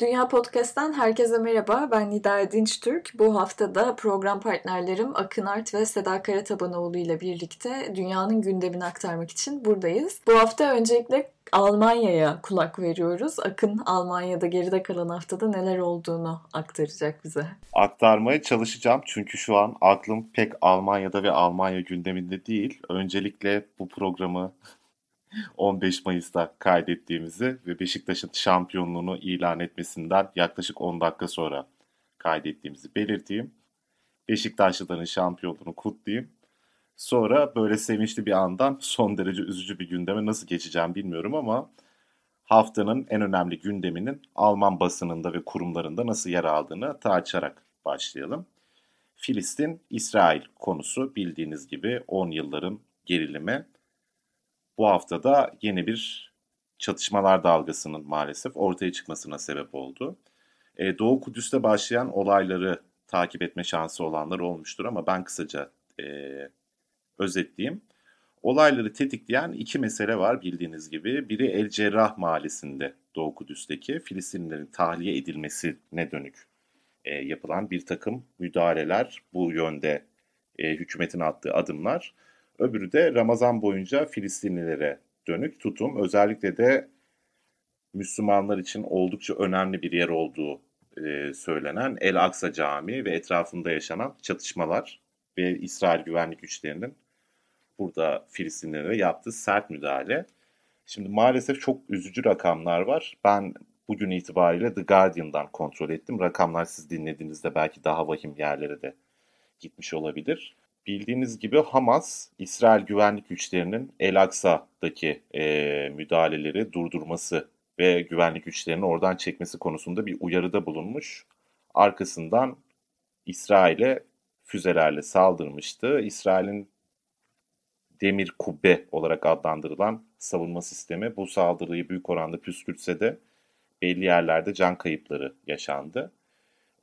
Dünya Podcast'ten herkese merhaba. Ben Nida Dinçtürk. Bu haftada program partnerlerim Akın Art ve Seda Karatabanoğlu ile birlikte dünyanın gündemini aktarmak için buradayız. Bu hafta öncelikle Almanya'ya kulak veriyoruz. Akın Almanya'da geride kalan haftada neler olduğunu aktaracak bize. aktarmaya çalışacağım. Çünkü şu an aklım pek Almanya'da ve Almanya gündeminde değil. Öncelikle bu programı 15 Mayıs'ta kaydettiğimizi ve Beşiktaş'ın şampiyonluğunu ilan etmesinden yaklaşık 10 dakika sonra kaydettiğimizi belirteyim. Beşiktaşlıların şampiyonluğunu kutlayayım. Sonra böyle sevinçli bir andan son derece üzücü bir gündeme nasıl geçeceğim bilmiyorum ama haftanın en önemli gündeminin Alman basınında ve kurumlarında nasıl yer aldığını tartışarak başlayalım. Filistin-İsrail konusu bildiğiniz gibi 10 yılların gerilimi. Bu haftada yeni bir çatışmalar dalgasının maalesef ortaya çıkmasına sebep oldu. Ee, Doğu Kudüs'te başlayan olayları takip etme şansı olanlar olmuştur ama ben kısaca e, özetleyeyim. Olayları tetikleyen iki mesele var bildiğiniz gibi. Biri El Cerrah mahallesinde Doğu Kudüs'teki Filistinlilerin tahliye edilmesine dönük e, yapılan bir takım müdahaleler, bu yönde e, hükümetin attığı adımlar. Öbürü de Ramazan boyunca Filistinlilere dönük tutum. Özellikle de Müslümanlar için oldukça önemli bir yer olduğu e, söylenen El Aksa Camii ve etrafında yaşanan çatışmalar ve İsrail güvenlik güçlerinin burada Filistinlilere yaptığı sert müdahale. Şimdi maalesef çok üzücü rakamlar var. Ben bugün itibariyle The Guardian'dan kontrol ettim. Rakamlar siz dinlediğinizde belki daha vahim yerlere de gitmiş olabilir. Bildiğiniz gibi Hamas, İsrail güvenlik güçlerinin El Aksa'daki e, müdahaleleri durdurması ve güvenlik güçlerini oradan çekmesi konusunda bir uyarıda bulunmuş. Arkasından İsrail'e füzelerle saldırmıştı. İsrail'in demir kubbe olarak adlandırılan savunma sistemi bu saldırıyı büyük oranda püskürtse de belli yerlerde can kayıpları yaşandı.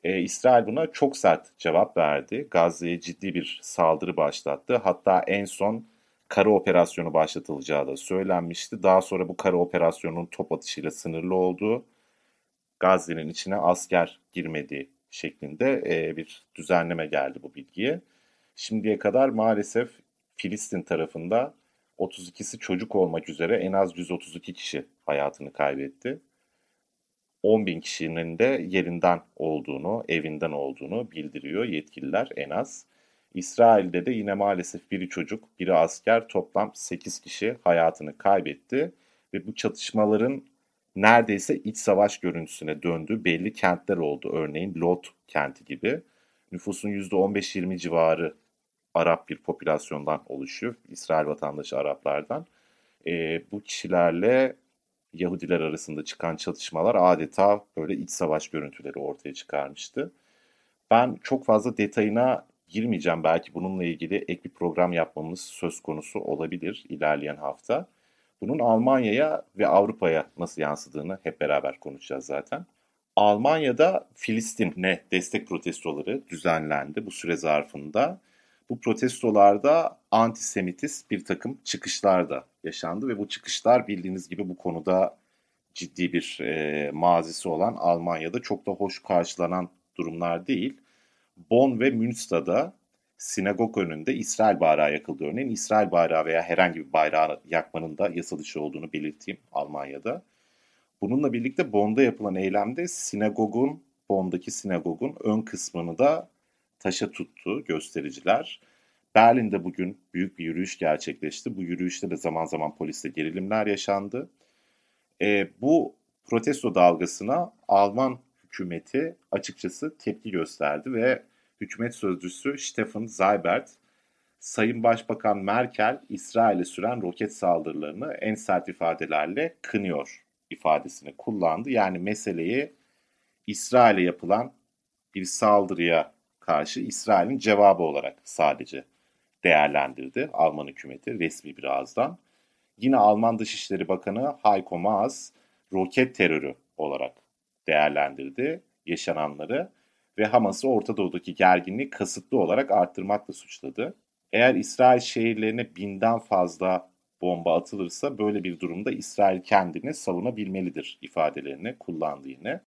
Ee, İsrail buna çok sert cevap verdi. Gazze'ye ciddi bir saldırı başlattı. Hatta en son kara operasyonu başlatılacağı da söylenmişti. Daha sonra bu kara operasyonun top atışıyla sınırlı olduğu, Gazze'nin içine asker girmediği şeklinde e, bir düzenleme geldi bu bilgiye. Şimdiye kadar maalesef Filistin tarafında 32'si çocuk olmak üzere en az 132 kişi hayatını kaybetti. 10 bin kişinin de yerinden olduğunu, evinden olduğunu bildiriyor yetkililer en az. İsrail'de de yine maalesef biri çocuk, biri asker toplam 8 kişi hayatını kaybetti. Ve bu çatışmaların neredeyse iç savaş görüntüsüne döndüğü belli kentler oldu. Örneğin Lot kenti gibi. Nüfusun %15-20 civarı Arap bir popülasyondan oluşuyor. İsrail vatandaşı Araplardan. E, bu kişilerle Yahudiler arasında çıkan çatışmalar adeta böyle iç savaş görüntüleri ortaya çıkarmıştı. Ben çok fazla detayına girmeyeceğim. Belki bununla ilgili ek bir program yapmamız söz konusu olabilir ilerleyen hafta. Bunun Almanya'ya ve Avrupa'ya nasıl yansıdığını hep beraber konuşacağız zaten. Almanya'da Filistin'e destek protestoları düzenlendi bu süre zarfında. Bu protestolarda antisemitist bir takım çıkışlar da yaşandı ve bu çıkışlar bildiğiniz gibi bu konuda ciddi bir e, mazisi olan Almanya'da çok da hoş karşılanan durumlar değil. Bonn ve Münster'da sinagog önünde İsrail bayrağı yakıldı örneğin. İsrail bayrağı veya herhangi bir bayrağı yakmanın da yasa dışı olduğunu belirteyim Almanya'da. Bununla birlikte Bonn'da yapılan eylemde sinagogun, Bonn'daki sinagogun ön kısmını da taşa tuttu göstericiler. Berlin'de bugün büyük bir yürüyüş gerçekleşti. Bu yürüyüşte de zaman zaman polisle gerilimler yaşandı. E, bu protesto dalgasına Alman hükümeti açıkçası tepki gösterdi ve hükümet sözcüsü Stefan Seibert, Sayın Başbakan Merkel İsrail'e süren roket saldırılarını en sert ifadelerle kınıyor ifadesini kullandı. Yani meseleyi İsrail'e yapılan bir saldırıya karşı İsrail'in cevabı olarak sadece değerlendirdi Alman hükümeti resmi bir ağızdan. Yine Alman Dışişleri Bakanı Heiko Maas roket terörü olarak değerlendirdi. yaşananları ve Hamas'ı Orta Doğu'daki gerginliği kasıtlı olarak arttırmakla suçladı. Eğer İsrail şehirlerine binden fazla bomba atılırsa böyle bir durumda İsrail kendini savunabilmelidir ifadelerini kullandı yine.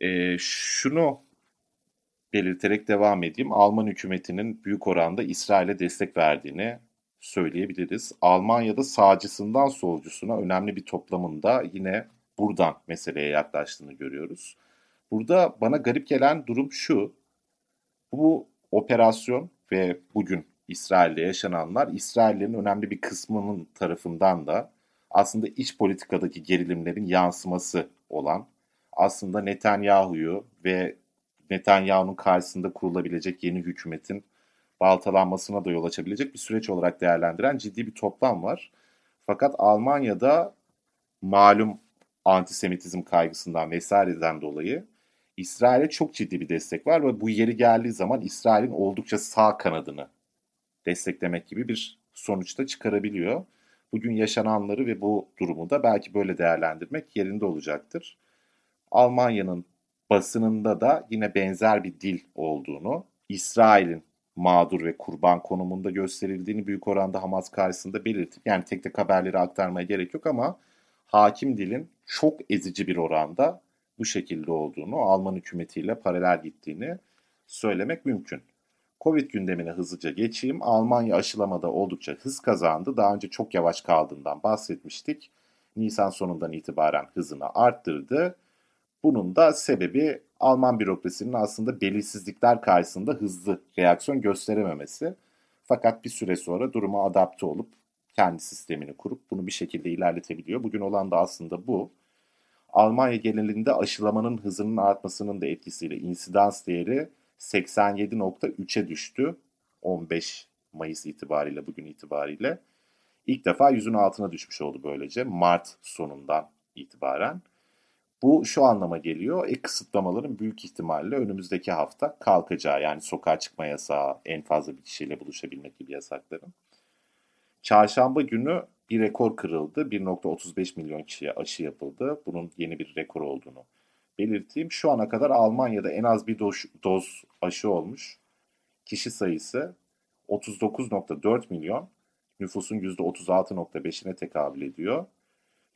E, şunu belirterek devam edeyim. Alman hükümetinin büyük oranda İsrail'e destek verdiğini söyleyebiliriz. Almanya'da sağcısından solcusuna önemli bir toplamında yine buradan meseleye yaklaştığını görüyoruz. Burada bana garip gelen durum şu. Bu operasyon ve bugün İsrail'de yaşananlar İsraillerin önemli bir kısmının tarafından da aslında iç politikadaki gerilimlerin yansıması olan aslında Netanyahu'yu ve Netanyahu'nun karşısında kurulabilecek yeni hükümetin baltalanmasına da yol açabilecek bir süreç olarak değerlendiren ciddi bir toplam var. Fakat Almanya'da malum antisemitizm kaygısından vesaireden dolayı İsrail'e çok ciddi bir destek var ve bu yeri geldiği zaman İsrail'in oldukça sağ kanadını desteklemek gibi bir sonuçta çıkarabiliyor. Bugün yaşananları ve bu durumu da belki böyle değerlendirmek yerinde olacaktır. Almanya'nın basınında da yine benzer bir dil olduğunu, İsrail'in mağdur ve kurban konumunda gösterildiğini büyük oranda Hamas karşısında belirtip yani tek tek haberleri aktarmaya gerek yok ama hakim dilin çok ezici bir oranda bu şekilde olduğunu, Alman hükümetiyle paralel gittiğini söylemek mümkün. Covid gündemine hızlıca geçeyim. Almanya aşılamada oldukça hız kazandı. Daha önce çok yavaş kaldığından bahsetmiştik. Nisan sonundan itibaren hızını arttırdı. Bunun da sebebi Alman bürokrasinin aslında belirsizlikler karşısında hızlı reaksiyon gösterememesi. Fakat bir süre sonra duruma adapte olup kendi sistemini kurup bunu bir şekilde ilerletebiliyor. Bugün olan da aslında bu. Almanya genelinde aşılamanın hızının artmasının da etkisiyle insidans değeri 87.3'e düştü. 15 Mayıs itibariyle bugün itibariyle. İlk defa yüzün altına düşmüş oldu böylece Mart sonundan itibaren. Bu şu anlama geliyor. Ek kısıtlamaların büyük ihtimalle önümüzdeki hafta kalkacağı. Yani sokağa çıkma yasağı, en fazla bir kişiyle buluşabilmek gibi yasakların. Çarşamba günü bir rekor kırıldı. 1.35 milyon kişiye aşı yapıldı. Bunun yeni bir rekor olduğunu belirteyim. Şu ana kadar Almanya'da en az bir doz, doz aşı olmuş. Kişi sayısı 39.4 milyon. Nüfusun %36.5'ine tekabül ediyor.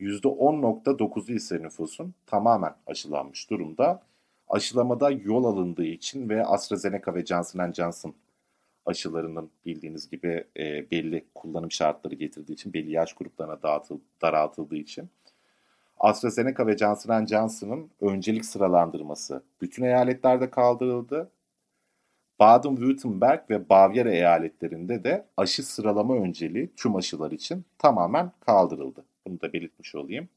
%10.9'u ise nüfusun tamamen aşılanmış durumda. Aşılamada yol alındığı için ve AstraZeneca ve Johnson Johnson aşılarının bildiğiniz gibi e, belli kullanım şartları getirdiği için, belli yaş gruplarına dağıtıl, daraltıldığı için AstraZeneca ve Johnson Johnson'ın öncelik sıralandırması bütün eyaletlerde kaldırıldı. Baden-Württemberg ve Bavyera eyaletlerinde de aşı sıralama önceliği tüm aşılar için tamamen kaldırıldı. Bunu da belirtmiş olayım.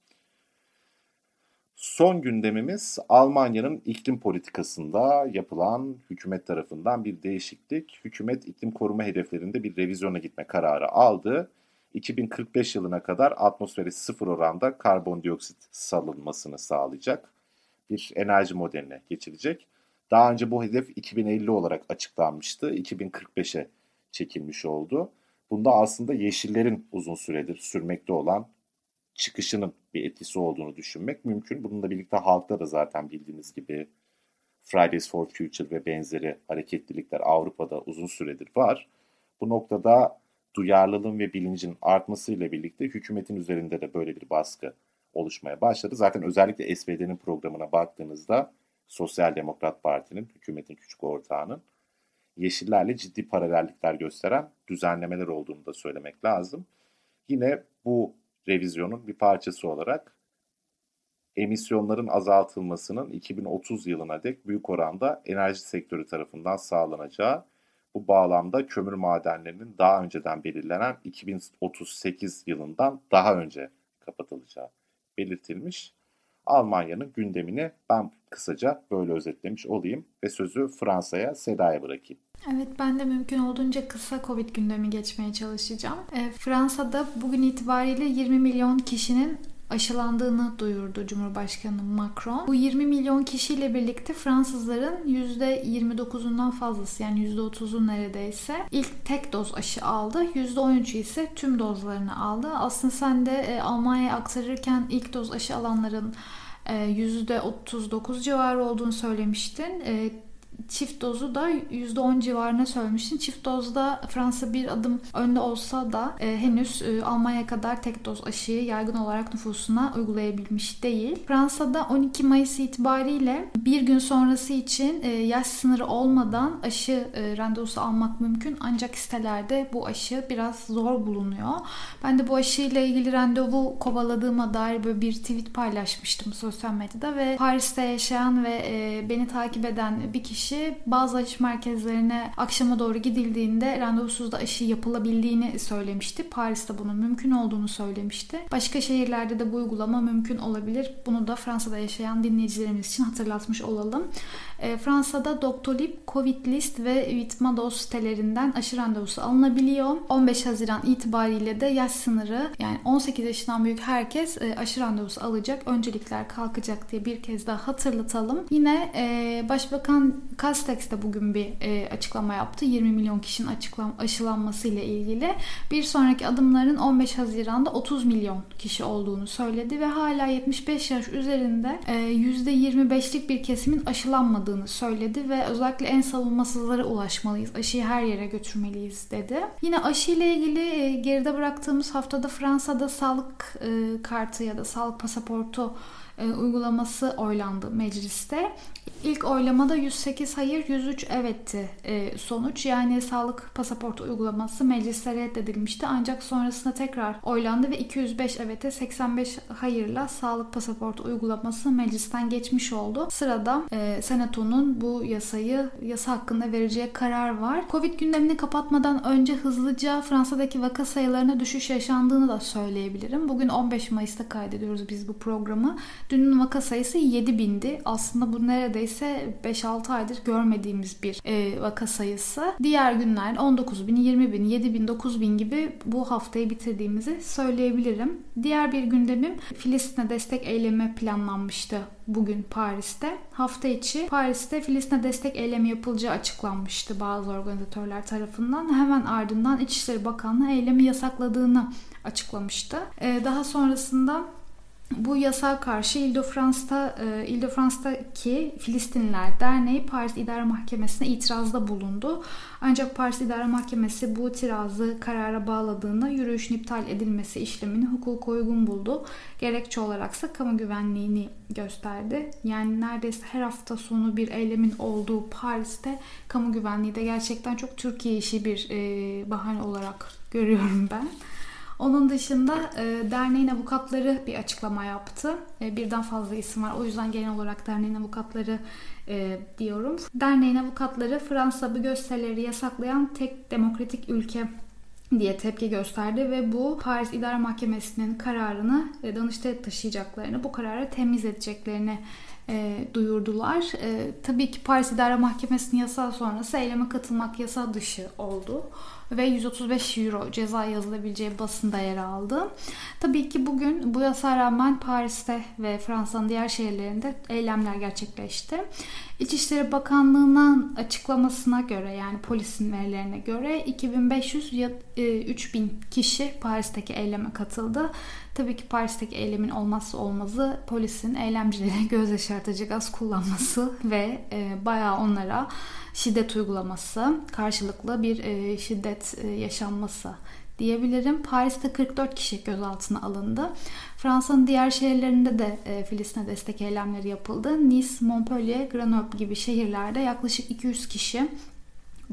Son gündemimiz Almanya'nın iklim politikasında yapılan hükümet tarafından bir değişiklik. Hükümet iklim koruma hedeflerinde bir revizyona gitme kararı aldı. 2045 yılına kadar atmosfere sıfır oranda karbondioksit salınmasını sağlayacak bir enerji modeline geçilecek. Daha önce bu hedef 2050 olarak açıklanmıştı. 2045'e çekilmiş oldu. Bunda aslında yeşillerin uzun süredir sürmekte olan çıkışının bir etkisi olduğunu düşünmek mümkün. Bununla birlikte halkta da zaten bildiğiniz gibi Fridays for Future ve benzeri hareketlilikler Avrupa'da uzun süredir var. Bu noktada duyarlılığın ve bilincin artmasıyla birlikte hükümetin üzerinde de böyle bir baskı oluşmaya başladı. Zaten özellikle SPD'nin programına baktığınızda Sosyal Demokrat Parti'nin, hükümetin küçük ortağının yeşillerle ciddi paralellikler gösteren düzenlemeler olduğunu da söylemek lazım. Yine bu revizyonun bir parçası olarak emisyonların azaltılmasının 2030 yılına dek büyük oranda enerji sektörü tarafından sağlanacağı bu bağlamda kömür madenlerinin daha önceden belirlenen 2038 yılından daha önce kapatılacağı belirtilmiş. Almanya'nın gündemini ben kısaca böyle özetlemiş olayım ve sözü Fransa'ya, Seda'ya bırakayım. Evet ben de mümkün olduğunca kısa Covid gündemi geçmeye çalışacağım. E, Fransa'da bugün itibariyle 20 milyon kişinin aşılandığını duyurdu Cumhurbaşkanı Macron. Bu 20 milyon kişiyle birlikte Fransızların %29'undan fazlası yani %30'u neredeyse ilk tek doz aşı aldı. %13'ü ise tüm dozlarını aldı. Aslında sen de e, Almanya'ya aktarırken ilk doz aşı alanların %39 e, civarı olduğunu söylemiştin. Çift dozu da %10 civarına söylemiştin. Çift dozda Fransa bir adım önde olsa da e, henüz e, Almanya kadar tek doz aşıyı yaygın olarak nüfusuna uygulayabilmiş değil. Fransa'da 12 Mayıs itibariyle bir gün sonrası için e, yaş sınırı olmadan aşı e, randevusu almak mümkün. Ancak sitelerde bu aşı biraz zor bulunuyor. Ben de bu aşıyla ilgili randevu kovaladığıma dair böyle bir tweet paylaşmıştım sosyal medyada ve Paris'te yaşayan ve e, beni takip eden bir kişi kişi bazı aşı merkezlerine akşama doğru gidildiğinde randevusuz da aşı yapılabildiğini söylemişti. Paris'te bunun mümkün olduğunu söylemişti. Başka şehirlerde de bu uygulama mümkün olabilir. Bunu da Fransa'da yaşayan dinleyicilerimiz için hatırlatmış olalım. E, Fransa'da Doctolib, Covid List ve Vitmados sitelerinden aşı randevusu alınabiliyor. 15 Haziran itibariyle de yaş sınırı yani 18 yaşından büyük herkes e, aşı randevusu alacak. Öncelikler kalkacak diye bir kez daha hatırlatalım. Yine e, Başbakan Castex de bugün bir e, açıklama yaptı. 20 milyon kişinin açıklam aşılanması ile ilgili. Bir sonraki adımların 15 Haziran'da 30 milyon kişi olduğunu söyledi ve hala 75 yaş üzerinde e, %25'lik bir kesimin aşılanmadığını söyledi ve özellikle en savunmasızlara ulaşmalıyız. Aşıyı her yere götürmeliyiz dedi. Yine aşı ile ilgili e, geride bıraktığımız haftada Fransa'da sağlık e, kartı ya da sağlık pasaportu e, uygulaması oylandı mecliste. İlk oylamada 108 hayır 103 evetti e, sonuç. Yani sağlık pasaportu uygulaması mecliste reddedilmişti. Ancak sonrasında tekrar oylandı ve 205 evete 85 hayırla sağlık pasaportu uygulaması meclisten geçmiş oldu. Sırada e, senatonun bu yasayı yasa hakkında vereceği karar var. Covid gündemini kapatmadan önce hızlıca Fransa'daki vaka sayılarına düşüş yaşandığını da söyleyebilirim. Bugün 15 Mayıs'ta kaydediyoruz biz bu programı. Dünün vaka sayısı 7000'di. Aslında bu neredeyse 5-6 aydır görmediğimiz bir e, vaka sayısı. Diğer günler 19 bin, 20 bin, 7 bin, 9 bin gibi bu haftayı bitirdiğimizi söyleyebilirim. Diğer bir gündemim Filistin'e destek eylemi planlanmıştı bugün Paris'te. Hafta içi Paris'te Filistin'e destek eylemi yapılacağı açıklanmıştı bazı organizatörler tarafından. Hemen ardından İçişleri Bakanlığı eylemi yasakladığını açıklamıştı. Ee, daha sonrasında bu yasa karşı Ile-de-France'da e, Ile-de-France'daki Filistinliler Derneği Paris İdare Mahkemesi'ne itirazda bulundu. Ancak Paris İdare Mahkemesi bu itirazı karara bağladığında yürüyüşün iptal edilmesi işlemini hukuka uygun buldu. Gerekçe olaraksa kamu güvenliğini gösterdi. Yani neredeyse her hafta sonu bir eylemin olduğu Paris'te kamu güvenliği de gerçekten çok Türkiye işi bir e, bahane olarak görüyorum ben. Onun dışında e, derneğin avukatları bir açıklama yaptı. E, birden fazla isim var. O yüzden genel olarak derneğin avukatları e, diyorum. Derneğin avukatları Fransa bu gösterileri yasaklayan tek demokratik ülke diye tepki gösterdi ve bu Paris İdare Mahkemesi'nin kararını e, Danıştay'a taşıyacaklarını, bu kararı temiz edeceklerini e, duyurdular. E, tabii ki Paris İdare Mahkemesi'nin yasağı sonrası eyleme katılmak yasa dışı oldu ve 135 euro ceza yazılabileceği basında yer aldı. Tabii ki bugün bu yasa rağmen Paris'te ve Fransa'nın diğer şehirlerinde eylemler gerçekleşti. İçişleri Bakanlığı'nın açıklamasına göre yani polisin verilerine göre 2500 ya 3000 e, kişi Paris'teki eyleme katıldı. Tabii ki Paris'teki eylemin olmazsa olmazı polisin eylemcilere göz yaşartıcı gaz kullanması ve e, bayağı onlara şiddet uygulaması, karşılıklı bir e, şiddet e, yaşanması diyebilirim. Paris'te 44 kişi gözaltına alındı. Fransa'nın diğer şehirlerinde de e, Filistin'e destek eylemleri yapıldı. Nice, Montpellier, Grenoble gibi şehirlerde yaklaşık 200 kişi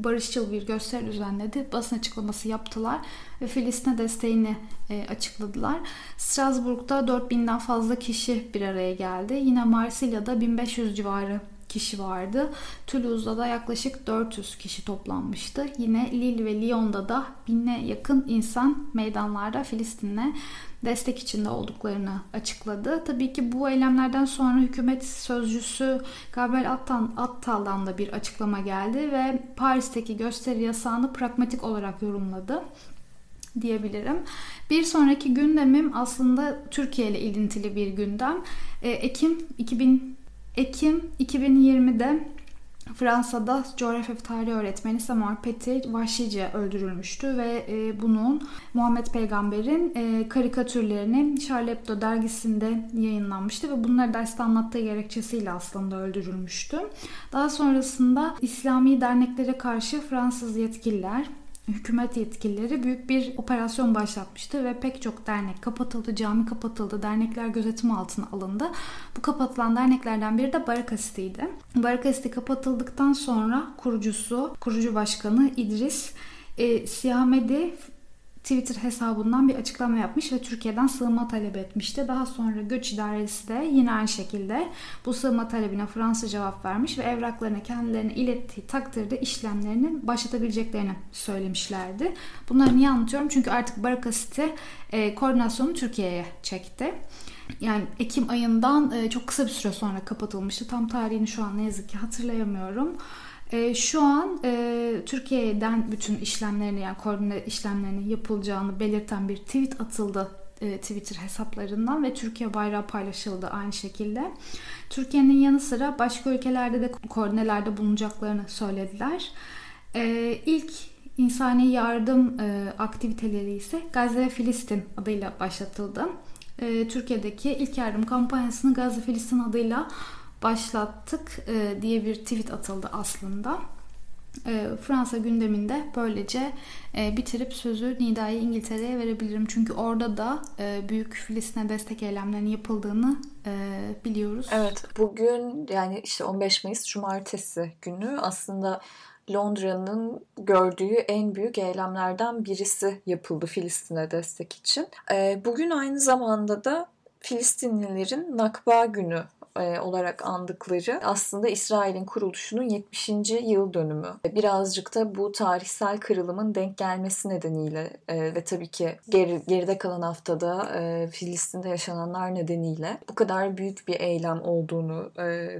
barışçıl bir gösteri düzenledi. Basın açıklaması yaptılar ve Filistin'e desteğini e, açıkladılar. Strasbourg'da 4000'den fazla kişi bir araya geldi. Yine Marsilya'da 1500 civarı kişi vardı. Toulouse'da da yaklaşık 400 kişi toplanmıştı. Yine Lille ve Lyon'da da binle yakın insan meydanlarda Filistin'e destek içinde olduklarını açıkladı. Tabii ki bu eylemlerden sonra hükümet sözcüsü Gabriel Attal'dan da bir açıklama geldi ve Paris'teki gösteri yasağını pragmatik olarak yorumladı diyebilirim. Bir sonraki gündemim aslında Türkiye ile ilintili bir gündem. Ekim 2000 Ekim 2020'de Fransa'da coğrafya ve tarih öğretmeni Samuel Paty vahşice öldürülmüştü ve e, bunun Muhammed Peygamber'in e, karikatürlerini Charlie Hebdo dergisinde yayınlanmıştı ve bunları derste anlattığı gerekçesiyle aslında öldürülmüştü. Daha sonrasında İslami derneklere karşı Fransız yetkililer hükümet yetkilileri büyük bir operasyon başlatmıştı ve pek çok dernek kapatıldı, cami kapatıldı, dernekler gözetim altına alındı. Bu kapatılan derneklerden biri de Baraka City'ydi. Baraka City kapatıldıktan sonra kurucusu, kurucu başkanı İdris e, Sihamedi Twitter hesabından bir açıklama yapmış ve Türkiye'den sığınma talep etmişti. Daha sonra Göç İdaresi de yine aynı şekilde bu sığınma talebine Fransa cevap vermiş ve evraklarını kendilerine ilettiği takdirde işlemlerini başlatabileceklerini söylemişlerdi. Bunları niye anlatıyorum? Çünkü artık Baraka City e, koordinasyonu Türkiye'ye çekti. Yani Ekim ayından e, çok kısa bir süre sonra kapatılmıştı. Tam tarihini şu an ne yazık ki hatırlayamıyorum. E, şu an e, Türkiye'den bütün işlemlerini yani koordine işlemlerinin yapılacağını belirten bir tweet atıldı e, Twitter hesaplarından ve Türkiye bayrağı paylaşıldı aynı şekilde. Türkiye'nin yanı sıra başka ülkelerde de koordinelerde bulunacaklarını söylediler. E, ilk insani yardım e, aktiviteleri ise Gazze ve Filistin adıyla başlatıldı. E, Türkiye'deki ilk yardım kampanyasını Gazze Filistin adıyla başlattık e, diye bir tweet atıldı aslında. E, Fransa gündeminde böylece e, bitirip sözü Nida'yı İngiltere'ye verebilirim. Çünkü orada da e, büyük Filistin'e destek eylemlerinin yapıldığını e, biliyoruz. Evet bugün yani işte 15 Mayıs Cumartesi günü aslında Londra'nın gördüğü en büyük eylemlerden birisi yapıldı Filistin'e destek için. E, bugün aynı zamanda da Filistinlilerin Nakba günü e, olarak andıkları aslında İsrail'in kuruluşunun 70. yıl dönümü. Birazcık da bu tarihsel kırılımın denk gelmesi nedeniyle e, ve tabii ki geri, geride kalan haftada e, Filistin'de yaşananlar nedeniyle bu kadar büyük bir eylem olduğunu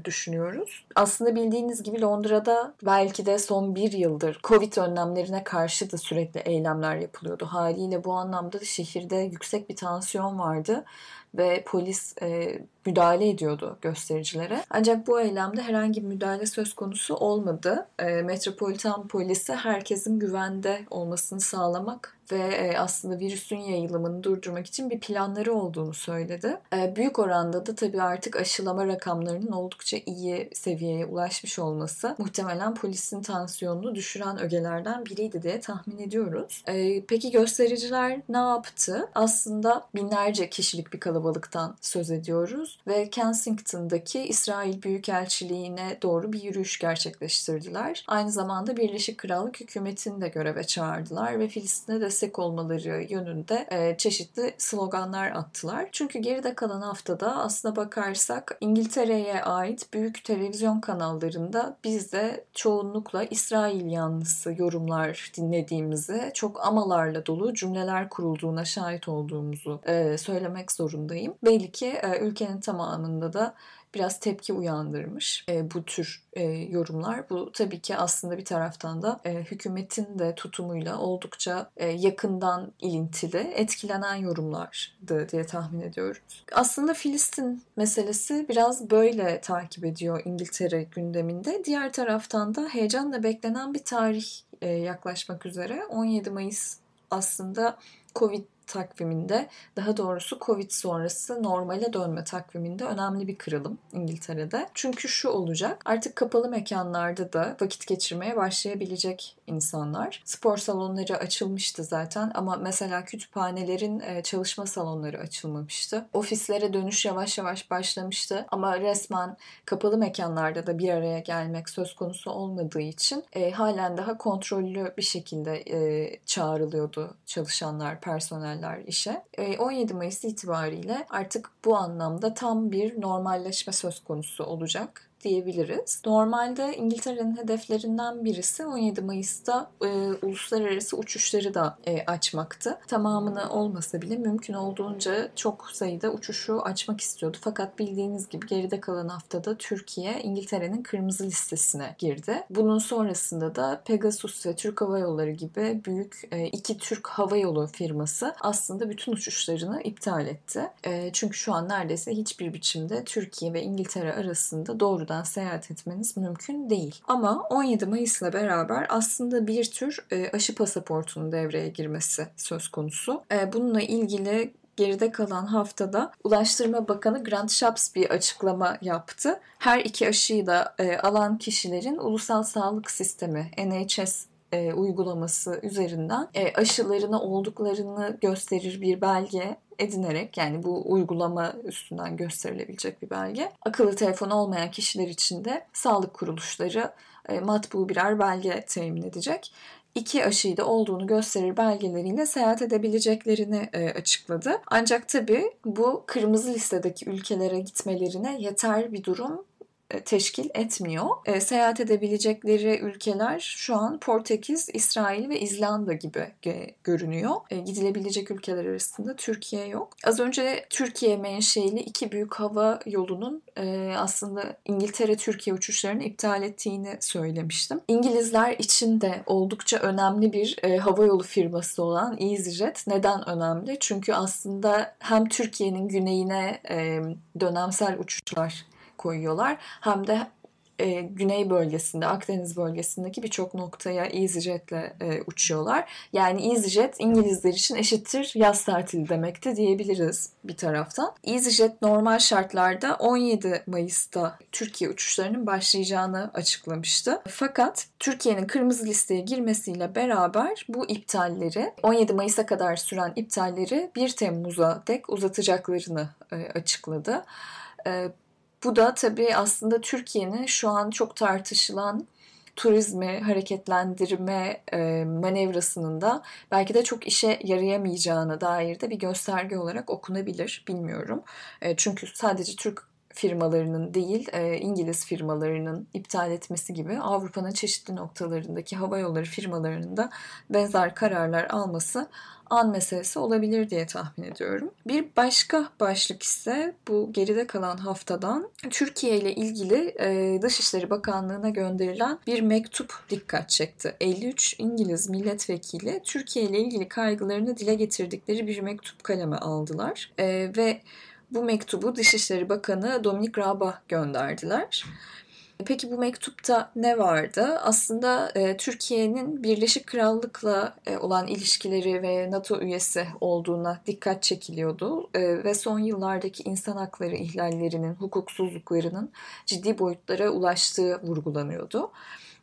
düşünüyoruz. Aslında bildiğiniz gibi Londra'da belki de son bir yıldır Covid önlemlerine karşı da sürekli eylemler yapılıyordu. Haliyle bu anlamda da şehirde yüksek bir tansiyon vardı ve polis e, müdahale ediyordu göstericilere. Ancak bu eylemde herhangi bir müdahale söz konusu olmadı. E, Metropolitan polisi herkesin güvende olmasını sağlamak ve e, aslında virüsün yayılımını durdurmak için bir planları olduğunu söyledi. E, büyük oranda da tabii artık aşılama rakamlarının oldukça iyi seviyeye ulaşmış olması muhtemelen polisin tansiyonunu düşüren ögelerden biriydi diye tahmin ediyoruz. E, peki göstericiler ne yaptı? Aslında binlerce kişilik bir kalabalıktan söz ediyoruz ve Kensington'daki İsrail Büyükelçiliğine doğru bir yürüyüş gerçekleştirdiler. Aynı zamanda Birleşik Krallık hükümetini de göreve çağırdılar ve Filistin'e de destek olmaları yönünde e, çeşitli sloganlar attılar. Çünkü geride kalan haftada aslına bakarsak İngiltere'ye ait büyük televizyon kanallarında biz de çoğunlukla İsrail yanlısı yorumlar dinlediğimizi, çok amalarla dolu cümleler kurulduğuna şahit olduğumuzu e, söylemek zorundayım. Belli ki e, ülkenin tamamında da biraz tepki uyandırmış e, bu tür e, yorumlar. Bu tabii ki aslında bir taraftan da e, hükümetin de tutumuyla oldukça e, yakından ilintili, etkilenen yorumlardı diye tahmin ediyoruz. Aslında Filistin meselesi biraz böyle takip ediyor İngiltere gündeminde. Diğer taraftan da heyecanla beklenen bir tarih e, yaklaşmak üzere. 17 Mayıs aslında Covid takviminde daha doğrusu Covid sonrası normale dönme takviminde önemli bir kırılım İngiltere'de. Çünkü şu olacak artık kapalı mekanlarda da vakit geçirmeye başlayabilecek insanlar. Spor salonları açılmıştı zaten ama mesela kütüphanelerin e, çalışma salonları açılmamıştı. Ofislere dönüş yavaş yavaş başlamıştı ama resmen kapalı mekanlarda da bir araya gelmek söz konusu olmadığı için e, halen daha kontrollü bir şekilde e, çağrılıyordu çalışanlar, personel başlarlar işe. 17 Mayıs itibariyle artık bu anlamda tam bir normalleşme söz konusu olacak diyebiliriz. Normalde İngiltere'nin hedeflerinden birisi 17 Mayıs'ta e, uluslararası uçuşları da e, açmaktı. Tamamını olmasa bile mümkün olduğunca çok sayıda uçuşu açmak istiyordu. Fakat bildiğiniz gibi geride kalan haftada Türkiye İngiltere'nin kırmızı listesine girdi. Bunun sonrasında da Pegasus ve Türk Hava Yolları gibi büyük e, iki Türk hava yolu firması aslında bütün uçuşlarını iptal etti. E, çünkü şu an neredeyse hiçbir biçimde Türkiye ve İngiltere arasında doğru görmeden seyahat etmeniz mümkün değil. Ama 17 Mayıs'la beraber aslında bir tür e, aşı pasaportunun devreye girmesi söz konusu. E, bununla ilgili geride kalan haftada Ulaştırma Bakanı Grant Shapps bir açıklama yaptı. Her iki aşıyı da e, alan kişilerin ulusal sağlık sistemi NHS e, uygulaması üzerinden e, aşılarına olduklarını gösterir bir belge edinerek yani bu uygulama üstünden gösterilebilecek bir belge. Akıllı telefon olmayan kişiler için de sağlık kuruluşları e, matbu birer belge temin edecek iki aşıyı da olduğunu gösterir belgeleriyle seyahat edebileceklerini e, açıkladı. Ancak tabii bu kırmızı listedeki ülkelere gitmelerine yeter bir durum teşkil etmiyor. E, seyahat edebilecekleri ülkeler şu an Portekiz, İsrail ve İzlanda gibi görünüyor. E, gidilebilecek ülkeler arasında Türkiye yok. Az önce Türkiye menşeili iki büyük hava yolunun e, aslında İngiltere-Türkiye uçuşlarını iptal ettiğini söylemiştim. İngilizler için de oldukça önemli bir e, hava yolu firması olan EasyJet. Neden önemli? Çünkü aslında hem Türkiye'nin güneyine e, dönemsel uçuşlar koyuyorlar. Hem de e, güney bölgesinde, Akdeniz bölgesindeki birçok noktaya EasyJet'le e, uçuyorlar. Yani EasyJet İngilizler için eşittir yaz tatili demekti diyebiliriz bir taraftan. EasyJet normal şartlarda 17 Mayıs'ta Türkiye uçuşlarının başlayacağını açıklamıştı. Fakat Türkiye'nin kırmızı listeye girmesiyle beraber bu iptalleri 17 Mayıs'a kadar süren iptalleri 1 Temmuz'a dek uzatacaklarını e, açıkladı. E, bu da tabii aslında Türkiye'nin şu an çok tartışılan turizmi hareketlendirme e, manevrasının da belki de çok işe yarayamayacağına dair de bir gösterge olarak okunabilir. Bilmiyorum. E, çünkü sadece Türk firmalarının değil e, İngiliz firmalarının iptal etmesi gibi Avrupa'nın çeşitli noktalarındaki hava yolları firmalarının da benzer kararlar alması an meselesi olabilir diye tahmin ediyorum. Bir başka başlık ise bu geride kalan haftadan Türkiye ile ilgili e, Dışişleri Bakanlığı'na gönderilen bir mektup dikkat çekti. 53 İngiliz milletvekili Türkiye ile ilgili kaygılarını dile getirdikleri bir mektup kaleme aldılar. E, ve bu mektubu Dışişleri Bakanı Dominic Raab'a gönderdiler. Peki bu mektupta ne vardı? Aslında e, Türkiye'nin Birleşik Krallık'la e, olan ilişkileri ve NATO üyesi olduğuna dikkat çekiliyordu e, ve son yıllardaki insan hakları ihlallerinin, hukuksuzluklarının ciddi boyutlara ulaştığı vurgulanıyordu.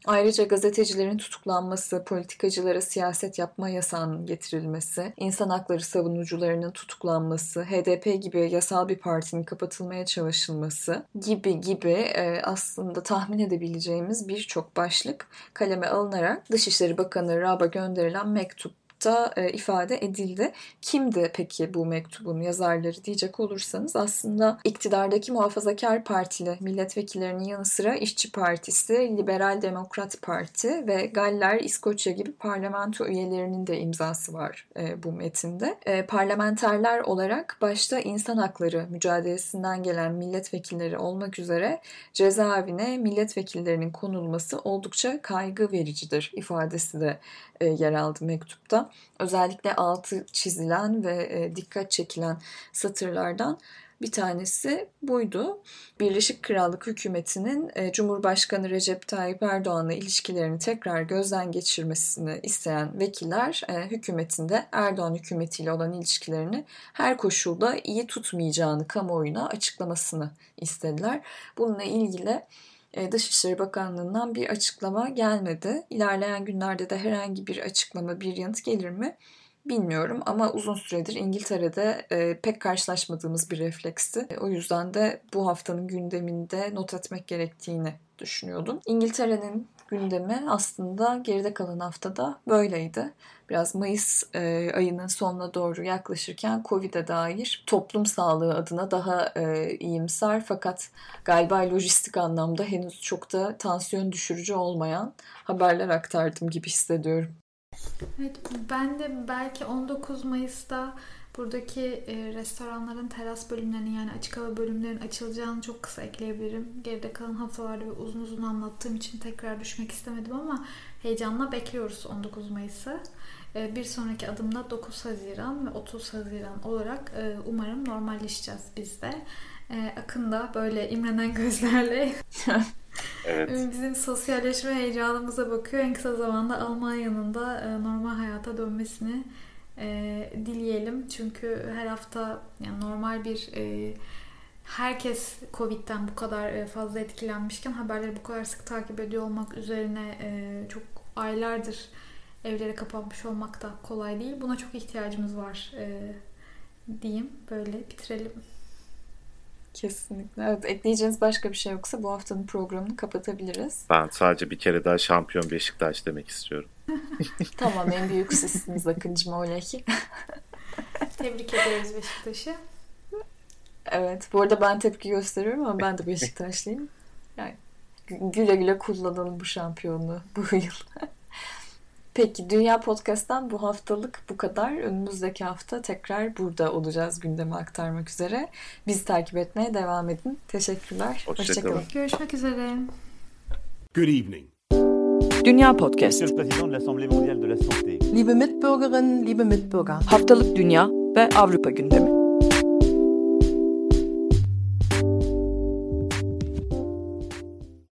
Ayrıca gazetecilerin tutuklanması, politikacılara siyaset yapma yasağının getirilmesi, insan hakları savunucularının tutuklanması, HDP gibi yasal bir partinin kapatılmaya çalışılması gibi gibi e, aslında tahmin edebileceğimiz birçok başlık kaleme alınarak Dışişleri Bakanı Rab'a gönderilen mektup mektupta e, ifade edildi. Kimdi peki bu mektubun yazarları diyecek olursanız aslında iktidardaki muhafazakar partili milletvekillerinin yanı sıra İşçi Partisi, Liberal Demokrat Parti ve Galler, İskoçya gibi parlamento üyelerinin de imzası var e, bu metinde. E, parlamenterler olarak başta insan hakları mücadelesinden gelen milletvekilleri olmak üzere cezaevine milletvekillerinin konulması oldukça kaygı vericidir ifadesi de e, yer aldı mektupta. Özellikle altı çizilen ve e, dikkat çekilen satırlardan bir tanesi buydu. Birleşik Krallık hükümetinin e, Cumhurbaşkanı Recep Tayyip Erdoğan'la ilişkilerini tekrar gözden geçirmesini isteyen vekiller e, hükümetinde Erdoğan hükümetiyle olan ilişkilerini her koşulda iyi tutmayacağını kamuoyuna açıklamasını istediler. Bununla ilgili Dışişleri Bakanlığı'ndan bir açıklama gelmedi. İlerleyen günlerde de herhangi bir açıklama, bir yanıt gelir mi? Bilmiyorum ama uzun süredir İngiltere'de e, pek karşılaşmadığımız bir refleksti. E, o yüzden de bu haftanın gündeminde not etmek gerektiğini düşünüyordum. İngiltere'nin gündemi aslında geride kalan haftada böyleydi. Biraz Mayıs e, ayının sonuna doğru yaklaşırken Covid'e dair toplum sağlığı adına daha e, iyimser fakat galiba lojistik anlamda henüz çok da tansiyon düşürücü olmayan haberler aktardım gibi hissediyorum. Evet ben de belki 19 Mayıs'ta buradaki e, restoranların teras bölümlerinin yani açık hava bölümlerinin açılacağını çok kısa ekleyebilirim. Geride kalan haftalarda ve uzun uzun anlattığım için tekrar düşmek istemedim ama heyecanla bekliyoruz 19 Mayıs'ı. E, bir sonraki adımda 9 Haziran ve 30 Haziran olarak e, umarım normalleşeceğiz biz de. Ee, Akın da böyle imrenen gözlerle Evet. bizim sosyalleşme heyecanımıza bakıyor. En kısa zamanda Almanya'nın da e, normal hayata dönmesini e, dileyelim. Çünkü her hafta yani normal bir herkes Covid'den bu kadar fazla etkilenmişken haberleri bu kadar sık takip ediyor olmak üzerine çok aylardır evlere kapanmış olmak da kolay değil. Buna çok ihtiyacımız var e, diyeyim. Böyle bitirelim. Kesinlikle. Evet, ekleyeceğiniz başka bir şey yoksa bu haftanın programını kapatabiliriz. Ben sadece bir kere daha şampiyon Beşiktaş demek istiyorum. tamam en büyük sizsiniz Akıncım oley. Tebrik ederiz Beşiktaş'ı. Evet. Bu arada ben tepki gösteriyorum ama ben de Beşiktaşlıyım. Yani güle güle kullanalım bu şampiyonluğu bu yıl. Peki Dünya Podcast'tan bu haftalık bu kadar. Önümüzdeki hafta tekrar burada olacağız gündemi aktarmak üzere. Bizi takip etmeye devam edin. Teşekkürler. Hoşça Hoşçakalın. kalın. Görüşmek üzere. Good evening. Dünya Podcast. Liebe Mitbürgerinnen, liebe Mitbürger. Haftalık Dünya ve Avrupa gündemi.